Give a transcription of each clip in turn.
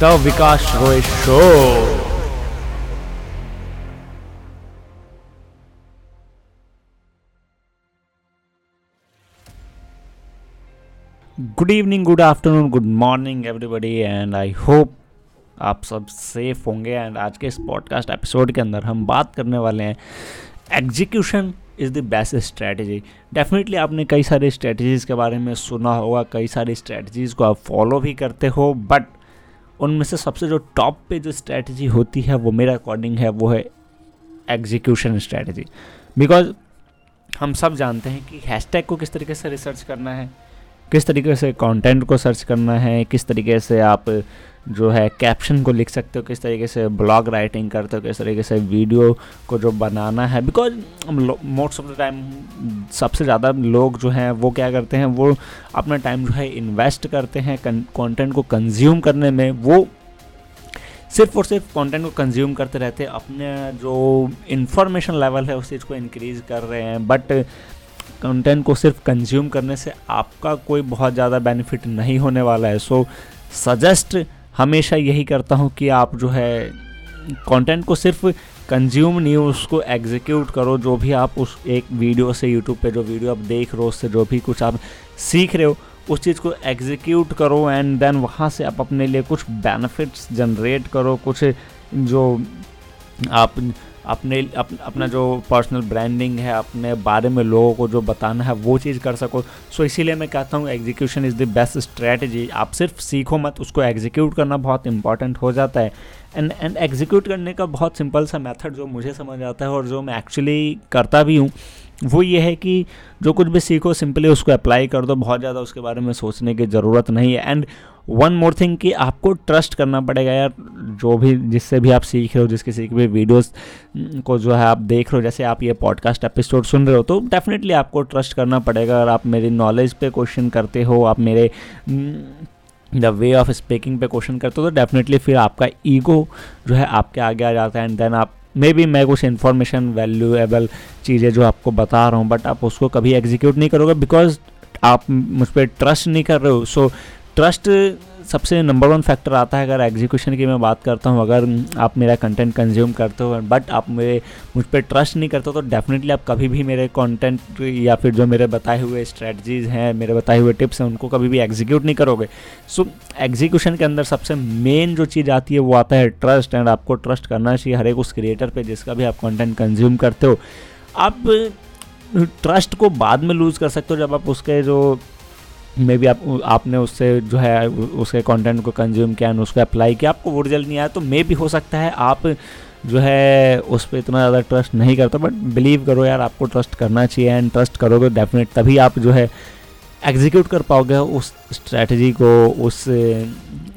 The Vikas Roy show. Good evening good afternoon good morning everybody and I hope आप सब safe होंगे। And आज के इस पॉडकास्ट एपिसोड के अंदर हम बात करने वाले हैं execution is the best strategy definitely आपने कई सारे स्ट्रैटेजीज़ के बारे में सुना होगा, कई सारी स्ट्रैटेजीज़ को आप फॉलो भी करते हो बट उनमें से सबसे जो टॉप पे जो स्ट्रैटेजी होती है, वो मेरे अकॉर्डिंग है, वो है एग्जीक्यूशन स्ट्रैटेजी बिकॉज़ हम सब जानते हैं कि हैशटैग को किस तरीके से रिसर्च करना है किस तरीके से कंटेंट को सर्च करना है, किस तरीके से आप जो है कैप्शन को लिख सकते हो, किस तरीके से ब्लॉग राइटिंग करते हो, किस तरीके से वीडियो को जो बनाना है। Because most of the time सबसे ज़्यादा लोग जो हैं, वो क्या करते हैं, वो अपना टाइम जो है इन्वेस्ट करते हैं कंटेंट को कंज्यूम करने में। वो सिर्फ़ और सिर्फ़ कंटेंट को कंज्यूम करते रहते हैं, अपने जो इन्फॉर्मेशन लेवल है उस चीज़ को इंक्रीज़ कर रहे हैं। बट कंटेंट को सिर्फ़ कंज्यूम करने से आपका कोई बहुत ज़्यादा बेनिफिट नहीं होने वाला है। सो so, सजेस्ट हमेशा यही करता हूँ कि आप जो है कंटेंट को सिर्फ़ कंज्यूम नहीं उसको एग्जीक्यूट करो जो भी आप उस एक वीडियो से यूट्यूब पे जो वीडियो आप देख रहे हो उससे जो भी कुछ आप सीख रहे हो उस चीज़ को एग्जीक्यूट करो एंड देन वहाँ से आप अपने लिए कुछ बेनिफिट्स जनरेट करो कुछ जो आप अपने अप, अपना जो पर्सनल ब्रांडिंग है अपने बारे में लोगों को जो बताना है वो चीज़ कर सको। सो इसीलिए मैं कहता हूँ execution is the best strategy आप सिर्फ़ सीखो मत उसको एग्जीक्यूट करना बहुत इंपॉर्टेंट हो जाता है। एंड एंड एग्जीक्यूट करने का बहुत सिंपल सा मेथड जो मुझे समझ आता है और जो मैं एक्चुअली करता भी हूँ वो ये है कि जो कुछ भी सीखो सिंपली उसको अप्लाई कर दो। बहुत ज़्यादा उसके बारे में सोचने की ज़रूरत नहीं है। एंड वन मोर थिंग कि आपको ट्रस्ट करना पड़ेगा यार। जो भी, जिससे भी आप सीख रहे हो, जिसके सीख भी वीडियोस को जो है आप देख रहे हो, जैसे आप ये पॉडकास्ट एपिसोड सुन रहे हो तो डेफिनेटली आपको ट्रस्ट करना पड़ेगा। अगर आप मेरी नॉलेज पे क्वेश्चन करते हो, आप मेरे द वे ऑफ़ स्पीकिंग पे क्वेश्चन करते हो तो डेफिनेटली फिर आपका ईगो जो है आपके आगे आ जाता है। एंड देन आप मे बी मैं कुछ इन्फॉर्मेशन वैल्यूएबल चीज़ें जो आपको बता रहा हूँ बट आप उसको कभी एग्जीक्यूट नहीं करोगे बिकॉज़ आप मुझ पर ट्रस्ट नहीं कर रहे हो। सो so, ट्रस्ट सबसे नंबर वन फैक्टर आता है अगर एग्जीक्यूशन की मैं बात करता हूँ, अगर आप मेरा कंटेंट कंज्यूम करते हो बट आप मेरे, मुझ पर ट्रस्ट नहीं करते तो डेफिनेटली आप कभी भी मेरे कंटेंट या फिर जो मेरे बताए हुए स्ट्रेटजीज़ हैं, मेरे बताए हुए टिप्स हैं, उनको कभी भी एग्जीक्यूट नहीं करोगे। सो एग्जीक्यूशन के अंदर सबसे मेन जो चीज़ आती है, वो आता है ट्रस्ट एंड आपको ट्रस्ट करना चाहिए हर एक उस क्रिएटर पर जिसका भी आप कॉन्टेंट कंज्यूम करते हो। आप ट्रस्ट को बाद में लूज़ कर सकते हो जब आप उसके जो मे बी आप, आपने उससे जो है, उसके कंटेंट को कंज्यूम किया उसको अप्लाई किया। आपको वो रिज़ल्ट नहीं आया तो मे भी हो सकता है आप जो है, उस पर इतना ज़्यादा ट्रस्ट नहीं करता बट बिलीव करो यार, आपको ट्रस्ट करना चाहिए एंड ट्रस्ट करोगे डेफिनेट तभी आप जो है एग्जीक्यूट कर पाओगे उस स्ट्रैटेजी को, उस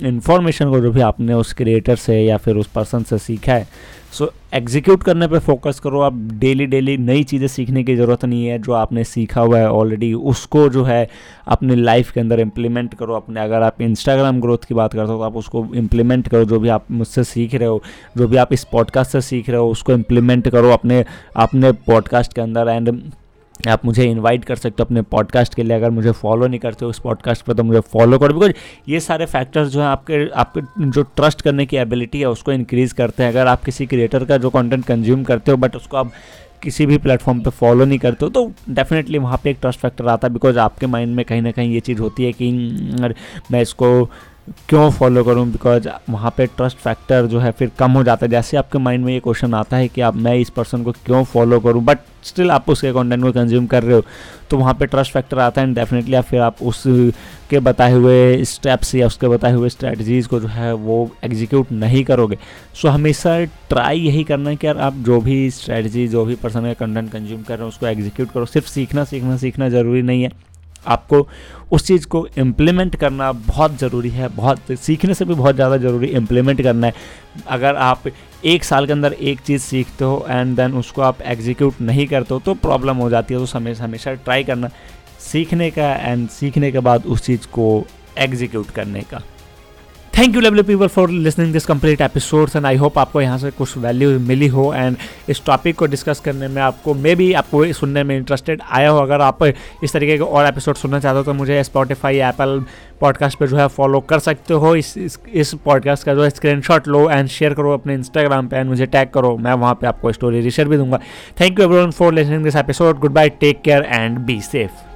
इन्फॉर्मेशन को जो भी आपने उस क्रिएटर से या फिर उस पर्सन से सीखा है सो एग्जीक्यूट करने पे फोकस करो। आप डेली डेली नई चीज़ें सीखने की ज़रूरत नहीं है, जो आपने सीखा हुआ है ऑलरेडी उसको जो है अपनी लाइफ के अंदर इम्प्लीमेंट करो। अपने, अगर आप इंस्टाग्राम ग्रोथ की बात करते हो तो आप उसको इम्प्लीमेंट करो, जो भी आप मुझसे सीख रहे हो, जो भी आप इस पॉडकास्ट से सीख रहे हो, उसको इम्प्लीमेंट करो अपने अपने पॉडकास्ट के अंदर। एंड आप मुझे इनवाइट कर सकते हो अपने पॉडकास्ट के लिए। अगर मुझे फॉलो नहीं करते हो उस पॉडकास्ट पर तो मुझे फॉलो करो। बिकॉज़ ये सारे फैक्टर्स जो हैं आपके आपके जो ट्रस्ट करने की एबिलिटी है, उसको इंक्रीज़ करते हैं। अगर आप किसी क्रिएटर का जो कंटेंट कंज्यूम करते हो बट उसको आप किसी भी प्लेटफॉर्म पे फॉलो नहीं करते हो तो डेफिनेटली वहाँ पे एक ट्रस्ट फैक्टर आता है। बिकॉज़ आपके माइंड में कहीं ना कहीं ये चीज़ होती है कि मैं इसको क्यों फॉलो करूँ? बिकॉज़ वहाँ पे ट्रस्ट फैक्टर जो है फिर कम हो जाता है। जैसे आपके माइंड में ये क्वेश्चन आता है कि आप, मैं इस पर्सन को क्यों फॉलो करूँ? बट स्टिल आप उसके कंटेंट को कंज्यूम कर रहे हो। तो वहाँ पे ट्रस्ट फैक्टर आता है एंड डेफिनेटली आप फिर आप उसके बताए हुए स्टेप्स या उसके बताए हुए स्ट्रेटजीज़ को जो है वो एग्जीक्यूट नहीं करोगे। सो हमेशा ट्राई यही करना है कि यार आप जो भी स्ट्रेटजी जो भी पर्सन का कंटेंट कंज्यूम कर रहे हो, उसको एग्जीक्यूट करो। सिर्फ़ सीखना सीखना सीखना ज़रूरी नहीं है। आपको उस चीज़ को इम्प्लीमेंट करना बहुत ज़रूरी है, बहुत सीखने से भी बहुत ज़्यादा ज़रूरी इम्प्लीमेंट करना है। अगर आप एक साल के अंदर एक चीज़ सीखते हो एंड देन उसको आप एग्जीक्यूट नहीं करते हो तो प्रॉब्लम हो जाती है। तो हमेशा हमेशा ट्राई करना, सीखने का एंड सीखने के बाद उस चीज़ को एग्जीक्यूट करने का। Thank you lovely people for listening this complete episodes and I hope आपको यहाँ से कुछ वैल्यू मिली हो एंड इस टॉपिक को डिस्कस करने में आपको मे बी आपको सुनने में इंटरेस्टेड आया हो। अगर आप इस तरीके के और एपिसोड सुनना चाहते हो तो मुझे स्पॉटिफाई एप्पल पॉडकास्ट पर जो है फॉलो कर सकते हो। इस इस, पॉडकास्ट का जो है स्क्रीनशॉट लो एंड शेयर करो अपने इंस्टाग्राम पे एंड मुझे टैग करो। मैं वहाँ पे आपको स्टोरी रिशेयर भी दूँगा। Thank you everyone for listening this episode good bye take care and be safe